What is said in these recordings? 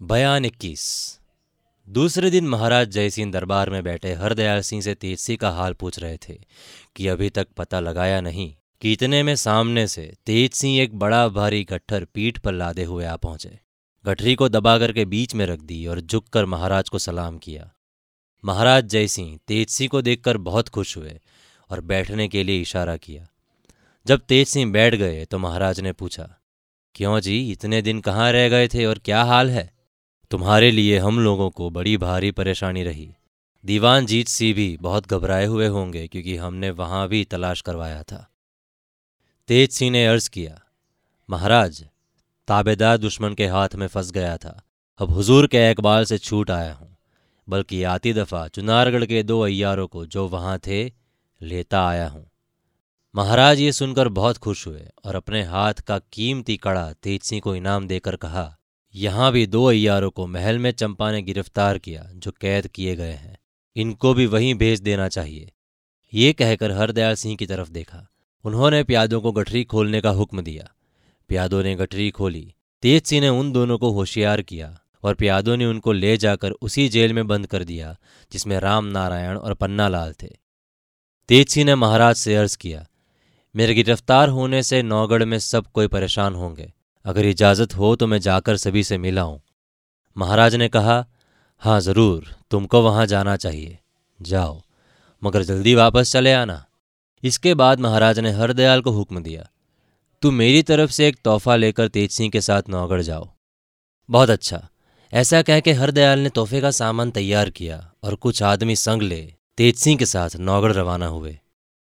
बयान इक्कीस। दूसरे दिन महाराज जयसिंह दरबार में बैठे हरदयाल सिंह से तेजसी का हाल पूछ रहे थे कि अभी तक पता लगाया नहीं कि इतने में सामने से तेज सिंह एक बड़ा भारी गट्ठर पीठ पर लादे हुए आ पहुँचे। गठरी को दबा करके बीच में रख दी और झुककर महाराज को सलाम किया। महाराज जयसिंह तेज सिंह को देखकर बहुत खुश हुए और बैठने के लिए इशारा किया। जब तेज सिंह बैठ गए तो महाराज ने पूछा, क्यों जी, इतने दिन कहाँ रह गए थे और क्या हाल है? तुम्हारे लिए हम लोगों को बड़ी भारी परेशानी रही। दीवान जीत सी भी बहुत घबराए हुए होंगे क्योंकि हमने वहाँ भी तलाश करवाया था। तेज सिंह ने अर्ज़ किया, महाराज, ताबेदार दुश्मन के हाथ में फंस गया था। अब हुजूर के एकबाल से छूट आया हूँ, बल्कि आती दफ़ा चुनारगढ़ के दो अयारों को जो वहाँ थे, लेता आया हूँ। महाराज ये सुनकर बहुत खुश हुए और अपने हाथ का कीमती कड़ा तेज सिंह को इनाम देकर कहा यहाँ भी दो अयारों को महल में चंपा ने गिरफ़्तार किया, जो कैद किए गए हैं। इनको भी वहीं भेज देना चाहिए। ये कहकर हरदयाल सिंह की तरफ़ देखा। उन्होंने प्यादों को गठरी खोलने का हुक्म दिया। प्यादों ने गठरी खोली। तेज सिंह ने उन दोनों को होशियार किया और प्यादों ने उनको ले जाकर उसी जेल में बंद कर दिया, जिसमें राम नारायण और पन्ना लाल थे। तेज सिंह ने महाराज से अर्ज़ किया, मेरे गिरफ़्तार होने से नौगढ़ में सब कोई परेशान होंगे। अगर इजाज़त हो तो मैं जाकर सभी से मिला हूँ। महाराज ने कहा हाँ ज़रूर, तुमको वहाँ जाना चाहिए। जाओ, मगर जल्दी वापस चले आना। इसके बाद महाराज ने हरदयाल को हुक्म दिया तुम मेरी तरफ़ से एक तोहफा लेकर तेज सिंह के साथ नौगढ़ जाओ। बहुत अच्छा ऐसा कह के हरदयाल ने तोहफे का सामान तैयार किया और कुछ आदमी संग ले तेज सिंह के साथ नौगढ़ रवाना हुए।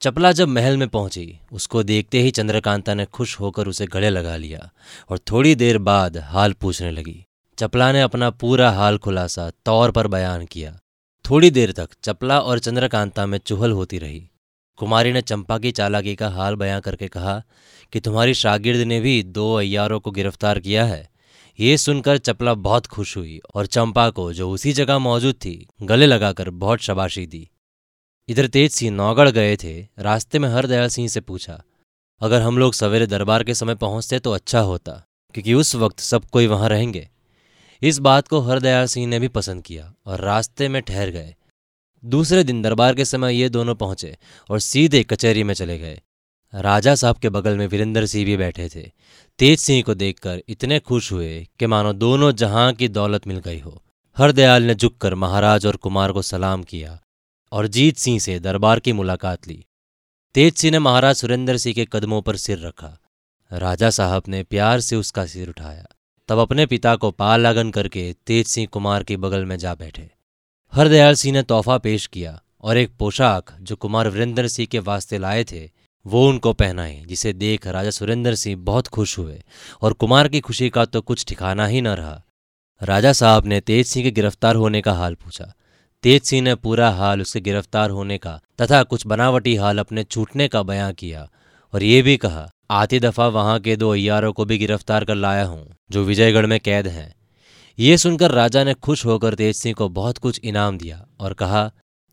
चपला जब महल में पहुँची, उसको देखते ही चंद्रकांता ने खुश होकर उसे गले लगा लिया और थोड़ी देर बाद हाल पूछने लगी। चपला ने अपना पूरा हाल खुलासा तौर पर बयान किया। थोड़ी देर तक चपला और चंद्रकांता में चुहल होती रही। कुमारी ने चंपा की चालाकी का हाल बयां करके कहा कि तुम्हारी शागिर्द ने भी दो अयारों को गिरफ़्तार किया है। ये सुनकर चपला बहुत खुश हुई और चंपा को, जो उसी जगह मौजूद थी, गले लगाकर बहुत शबाशी दी। इधर तेज सिंह नौगढ़ गए थे, रास्ते में हरदयाल सिंह से पूछा, अगर हम लोग सवेरे दरबार के समय पहुँचते तो अच्छा होता, क्योंकि उस वक्त सब कोई वहाँ रहेंगे? इस बात को हरदयाल सिंह ने भी पसंद किया और रास्ते में ठहर गए। दूसरे दिन दरबार के समय ये दोनों पहुँचे और सीधे कचहरी में चले गए। राजा साहब के बगल में वीरेंद्र सिंह भी बैठे थे। तेज सिंह को देखकर इतने खुश हुए कि मानो दोनों जहाँ की दौलत मिल गई हो। हरदयाल ने झुककर महाराज और कुमार को सलाम किया और जीत सिंह से दरबार की मुलाकात ली। तेज सिंह ने महाराज सुरेंद्र सिंह के कदमों पर सिर रखा। राजा साहब ने प्यार से उसका सिर उठाया। तब अपने पिता को पाल लागन करके तेज सिंह कुमार के बगल में जा बैठे। हरदयाल सिंह ने तोहफा पेश किया और एक पोशाक जो कुमार वीरेंद्र सिंह के वास्ते लाए थे, वो उनको पहनाए जिसे देख राजा सुरेंद्र सिंह बहुत खुश हुए और कुमार की खुशी का तो कुछ ठिकाना ही न रहा। राजा साहब ने तेज सिंह के गिरफ़्तार होने का हाल पूछा। तेज सिंह ने पूरा हाल उसके गिरफ़्तार होने का तथा कुछ बनावटी हाल अपने छूटने का बयां किया और ये भी कहा आती दफ़ा वहाँ के दो अयारों को भी गिरफ़्तार कर लाया हूँ, जो विजयगढ़ में कैद हैं। ये सुनकर राजा ने खुश होकर तेज सिंह को बहुत कुछ इनाम दिया और कहा,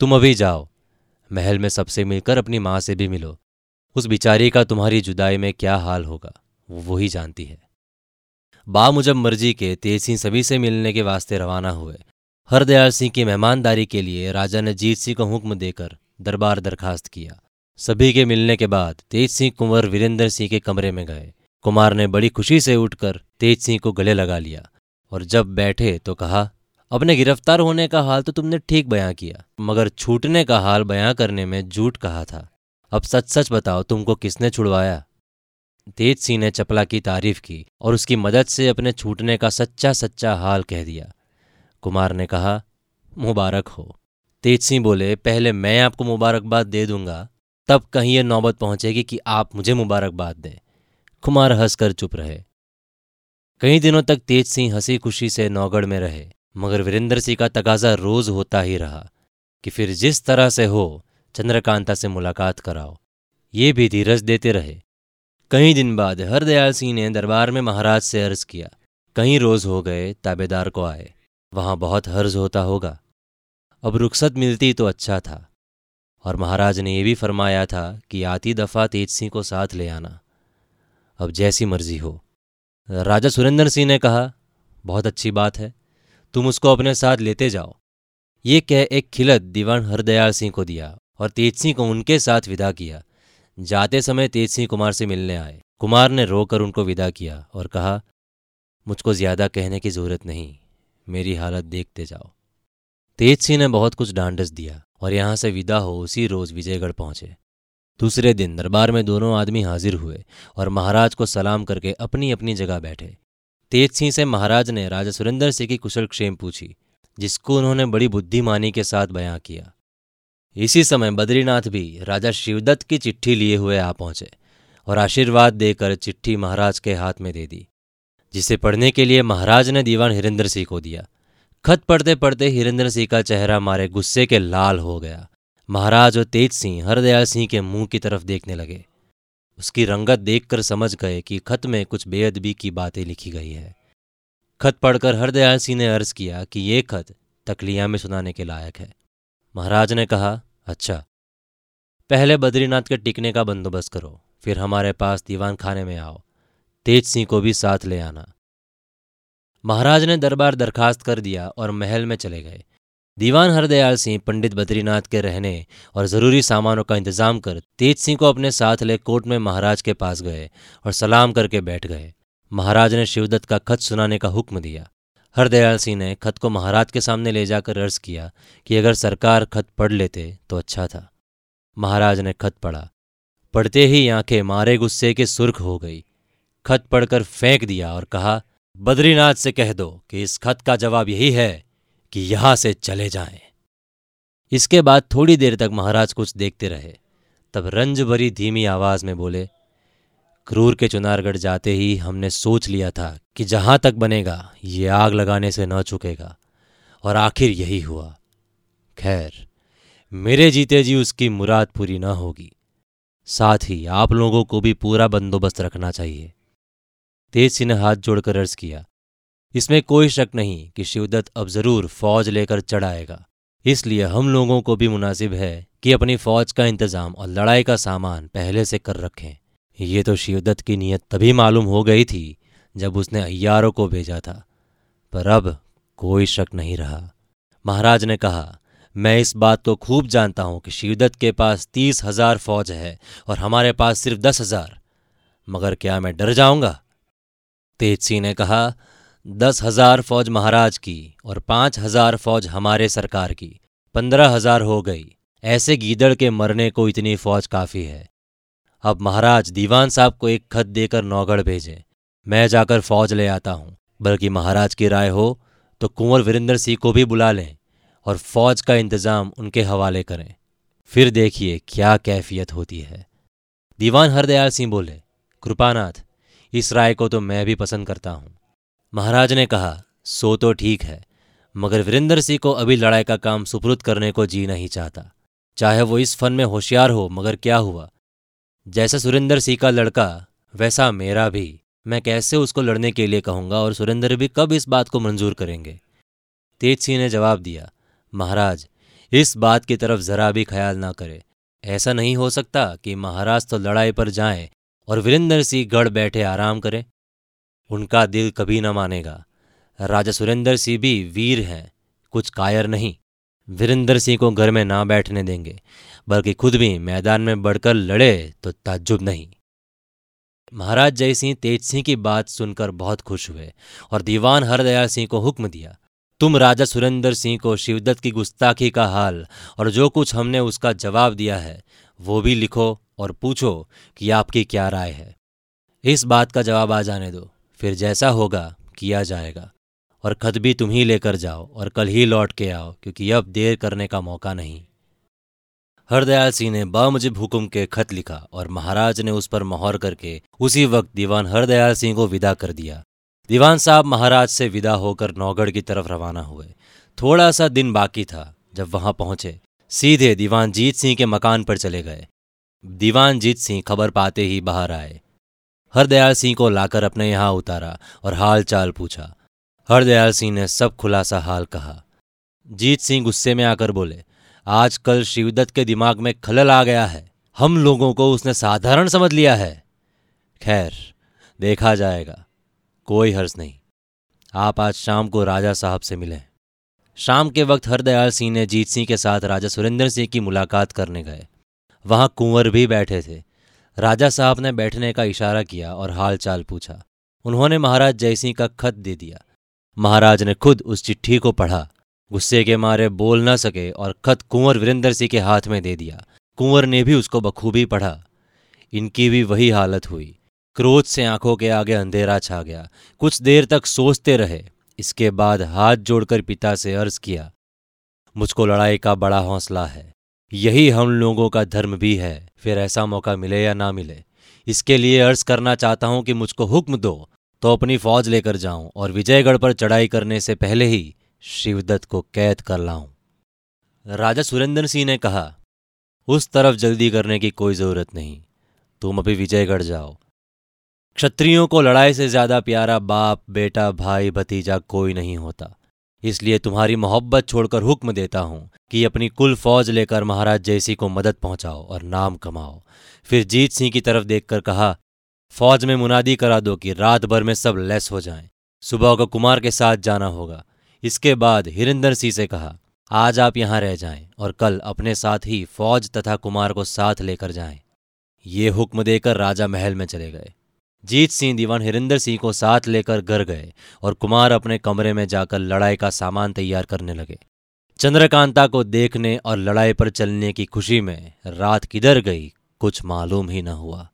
तुम अभी जाओ, महल में सबसे मिलकर अपनी माँ से भी मिलो। उस बिचारी का तुम्हारी जुदाई में क्या हाल होगा, वो वही जानती है। बा मुजब मर्ज़ी के तेज सिंह सभी से मिलने के वास्ते रवाना हुए हरदयाल सिंह की मेहमानदारी के लिए राजा ने जीत सिंह को हुक्म देकर दरबार दरखास्त किया। सभी के मिलने के बाद तेज सिंह कुंवर वीरेंद्र सिंह के कमरे में गए। कुमार ने बड़ी खुशी से उठकर तेज सिंह को गले लगा लिया और जब बैठे तो कहा, अपने गिरफ़्तार होने का हाल तो तुमने ठीक बयां किया, मगर छूटने का हाल बयां करने में झूठ कहा था। अब सच सच बताओ तुमको किसने छुड़वाया? तेज सिंह ने चपला की तारीफ़ की और उसकी मदद से अपने छूटने का सच्चा सच्चा हाल कह दिया। कुमार ने कहा, मुबारक हो। तेज सिंह बोले, पहले मैं आपको मुबारकबाद दे दूँगा, तब कहीं ये नौबत पहुंचेगी कि आप मुझे मुबारकबाद दें। कुमार हंसकर चुप रहे। कई दिनों तक तेज सिंह हँसी खुशी से नौगढ़ में रहे, मगर वीरेंद्र सिंह का तकाजा रोज होता ही रहा, कि फिर जिस तरह से हो, चंद्रकांता से मुलाकात कराओ। ये भी धीरज देते रहे। कई दिन बाद हरदयाल सिंह ने दरबार में महाराज से अर्ज़ किया कई रोज हो गए ताबेदार को आए। वहाँ बहुत हर्ज होता होगा। अब रुखसत मिलती तो अच्छा था। और महाराज ने यह भी फरमाया था कि आती दफ़ा तेज सिंह को साथ ले आना। अब जैसी मर्ज़ी हो। राजा सुरेंद्र सिंह ने कहा, बहुत अच्छी बात है। तुम उसको अपने साथ लेते जाओ। ये कह एक खिलत दीवान हरदयाल सिंह को दिया और तेज सिंह को उनके साथ विदा किया। जाते समय तेज सिंह कुमार से मिलने आए। कुमार ने रोकर उनको विदा किया और कहा, मुझको ज़्यादा कहने की ज़रूरत नहीं। मेरी हालत देखते जाओ। तेज सिंह ने बहुत कुछ डांडस दिया और यहाँ से विदा हो उसी रोज विजयगढ़ पहुँचे। दूसरे दिन दरबार में दोनों आदमी हाजिर हुए और महाराज को सलाम करके अपनी अपनी जगह बैठे। तेज सिंह से महाराज ने राजा सुरेंद्र सिंह की कुशल क्षेम पूछी, जिसको उन्होंने बड़ी बुद्धिमानी के साथ बयां किया। इसी समय बद्रीनाथ भी राजा शिवदत्त की चिट्ठी लिए हुए आ पहुँचे और आशीर्वाद देकर चिट्ठी महाराज के हाथ में दे दी। जिसे पढ़ने के लिए महाराज ने दीवान हिरेंद्र सिंह को दिया। खत पढ़ते पढ़ते हिरेंद्र सिंह का चेहरा मारे गुस्से के लाल हो गया। महाराज और तेज सिंह हरदयाल सिंह के मुँह की तरफ़ देखने लगे। उसकी रंगत देखकर समझ गए कि खत में कुछ बेअदबी की बातें लिखी गई है। खत पढ़कर हरदयाल सिंह ने अर्ज़ किया कि ये खत तकलिया में सुनाने के लायक है। महाराज ने कहा अच्छा। पहले बद्रीनाथ के टिकने का बंदोबस्त करो। फिर हमारे पास दीवान खाने में आओ। तेज सिंह को भी साथ ले आना। महाराज ने दरबार दरखास्त कर दिया और महल में चले गए। दीवान हरदयाल सिंह, पंडित बद्रीनाथ के रहने और ज़रूरी सामानों का इंतज़ाम कर तेज सिंह को अपने साथ ले कोर्ट में महाराज के पास गए और सलाम करके बैठ गए। महाराज ने शिवदत्त का खत सुनाने का हुक्म दिया। हरदयाल सिंह ने खत को महाराज के सामने ले जाकर अर्ज़ किया कि अगर सरकार खत पढ़ लेते तो अच्छा था। महाराज ने खत पढ़ा। पढ़ते ही आँखें मारे गुस्से के सुर्ख हो गई। खत पढ़कर फेंक दिया और कहा, बद्रीनाथ से कह दो कि इस खत का जवाब यही है कि यहाँ से चले जाएँ। इसके बाद थोड़ी देर तक महाराज कुछ देखते रहे। तब रंज भरी धीमी आवाज़ में बोले, क्रूर के चुनारगढ़ जाते ही हमने सोच लिया था कि जहाँ तक बनेगा, ये आग लगाने से न चुकेगा। और आखिर यही हुआ। खैर, मेरे जीते जी उसकी मुराद पूरी न होगी। साथ ही आप लोगों को भी पूरा बंदोबस्त रखना चाहिए। तेज सिंह ने हाथ जोड़कर अर्ज़ किया, इसमें कोई शक नहीं कि शिवदत्त अब ज़रूर फौज लेकर चढ़ाएगा इसलिए हम लोगों को भी मुनासिब है कि अपनी फौज का इंतज़ाम और लड़ाई का सामान पहले से कर रखें। ये तो शिवदत्त की नीयत तभी मालूम हो गई थी जब उसने अय्यारों को भेजा था। पर अब कोई शक नहीं रहा। महाराज ने कहा, मैं इस बात को खूब जानता हूँ कि शिवदत्त के पास तीस हज़ार फौज है और हमारे पास सिर्फ़ दस हज़ार। मगर क्या मैं डर जाऊँगा? तेज सिंह ने कहा, दस हज़ार फौज महाराज की और पाँच हज़ार फौज हमारे सरकार की, पंद्रह हज़ार हो गई। ऐसे गीदड़ के मरने को इतनी फौज काफ़ी है। अब महाराज दीवान साहब को एक खत देकर नौगढ़ भेजें। मैं जाकर फौज ले आता हूँ। बल्कि महाराज की राय हो तो कुंवर वीरेंद्र सिंह को भी बुला लें और फौज का इंतज़ाम उनके हवाले करें। फिर देखिए क्या कैफियत होती है। दीवान हरदयाल सिंह बोले, कृपानाथ इस राय को तो मैं भी पसंद करता हूँ। महाराज ने कहा, सो तो ठीक है, मगर वीरेंद्र सिंह को अभी लड़ाई का काम सुपुरुद करने को जी नहीं चाहता। चाहे वो इस फन में होशियार हो, मगर क्या हुआ? जैसा सुरेंद्र सिंह का लड़का, वैसा मेरा भी। मैं कैसे उसको लड़ने के लिए कहूँगा और सुरेंद्र भी कब इस बात को मंजूर करेंगे? तेज सिंह ने जवाब दिया, महाराज, इस बात की तरफ़ जरा भी ख्याल ना करे। ऐसा नहीं हो सकता कि महाराज तो लड़ाई पर जाएँ और वीरेंद्र सिंह गढ़ बैठे आराम करें। उनका दिल कभी न मानेगा। राजा सुरेंद्र सिंह भी वीर हैं, कुछ कायर नहीं। वीरेंद्र सिंह को घर में ना बैठने देंगे, बल्कि खुद भी मैदान में बढ़कर लड़े तो ताज्जुब नहीं। महाराज जय सिंह तेज सिंह की बात सुनकर बहुत खुश हुए और दीवान हरदयाल सिंह को हुक्म दिया, तुम राजा सुरेंद्र सिंह को शिवदत्त की गुस्ताखी का हाल और जो कुछ हमने उसका जवाब दिया है, वो भी लिखो। और पूछो कि आपकी क्या राय है। इस बात का जवाब आ जाने दो, फिर जैसा होगा किया जाएगा। और खत भी तुम ही लेकर जाओ और कल ही लौट के आओ, क्योंकि अब देर करने का मौका नहीं। हरदयाल सिंह ने बामुजिब हुक्म के खत लिखा और महाराज ने उस पर मोहर करके उसी वक्त दीवान हरदयाल सिंह को विदा कर दिया। दीवान साहब महाराज से विदा होकर नौगढ़ की तरफ़ रवाना हुए। थोड़ा सा दिन बाकी था जब वहाँ पहुँचे। सीधे दीवान जीत सिंह के मकान पर चले गए। दीवान जीत सिंह खबर पाते ही बाहर आए। हरदयाल सिंह को लाकर अपने यहाँ उतारा और हाल चाल पूछा। हरदयाल सिंह ने सब खुलासा हाल कहा। जीत सिंह गुस्से में आकर बोले, आजकल शिवदत्त के दिमाग में खलल आ गया है। हम लोगों को उसने साधारण समझ लिया है। खैर, देखा जाएगा। कोई हर्ज नहीं। आप आज शाम को राजा साहब से मिलें। शाम के वक्त हरदयाल सिंह ने जीत सिंह के साथ राजा सुरेंद्र सिंह की मुलाकात करने गए। वहाँ कुंवर भी बैठे थे। राजा साहब ने बैठने का इशारा किया और हाल चाल पूछा। उन्होंने महाराज जयसिंह का खत दे दिया। महाराज ने खुद उस चिट्ठी को पढ़ा। गुस्से के मारे बोल न सके और खत कुंवर वीरेंद्र सिंह के हाथ में दे दिया। कुंवर ने भी उसको बखूबी पढ़ा। इनकी भी वही हालत हुई। क्रोध से आँखों के आगे अंधेरा छा गया। कुछ देर तक सोचते रहे। इसके बाद हाथ जोड़कर पिता से अर्ज़ किया, मुझको लड़ाई का बड़ा हौसला है। यही हम लोगों का धर्म भी है। फिर ऐसा मौका मिले या ना मिले, इसके लिए अर्ज़ करना चाहता हूँ कि मुझको हुक्म दो तो अपनी फौज लेकर जाऊँ और विजयगढ़ पर चढ़ाई करने से पहले ही शिवदत्त को कैद कर लाऊं। राजा सुरेंद्र सिंह ने कहा, उस तरफ़ जल्दी करने की कोई ज़रूरत नहीं, तुम अभी विजयगढ़ जाओ। क्षत्रियों को लड़ाई से ज़्यादा प्यारा बाप, बेटा, भाई, भतीजा कोई नहीं होता। इसलिए तुम्हारी मोहब्बत छोड़कर हुक्म देता हूँ कि अपनी कुल फौज लेकर महाराज जयसी को मदद पहुंचाओ और नाम कमाओ फिर जीत सिंह की तरफ़ देखकर कहा, फौज में मुनादी करा दो कि रात भर में सब लेस हो जाएँ। सुबह को कुमार के साथ जाना होगा इसके बाद हिरिंदर सिंह से कहा, आज आप यहाँ रह जाएँ और कल अपने साथ ही फौज तथा कुमार को साथ लेकर जाएँ। ये हुक्म देकर राजा महल में चले गए जीत सिंह दीवान हिरिंदर सिंह को साथ लेकर घर गए और कुमार अपने कमरे में जाकर लड़ाई का सामान तैयार करने लगे। चंद्रकांता को देखने और लड़ाई पर चलने की खुशी में रात किधर गई कुछ मालूम ही न हुआ।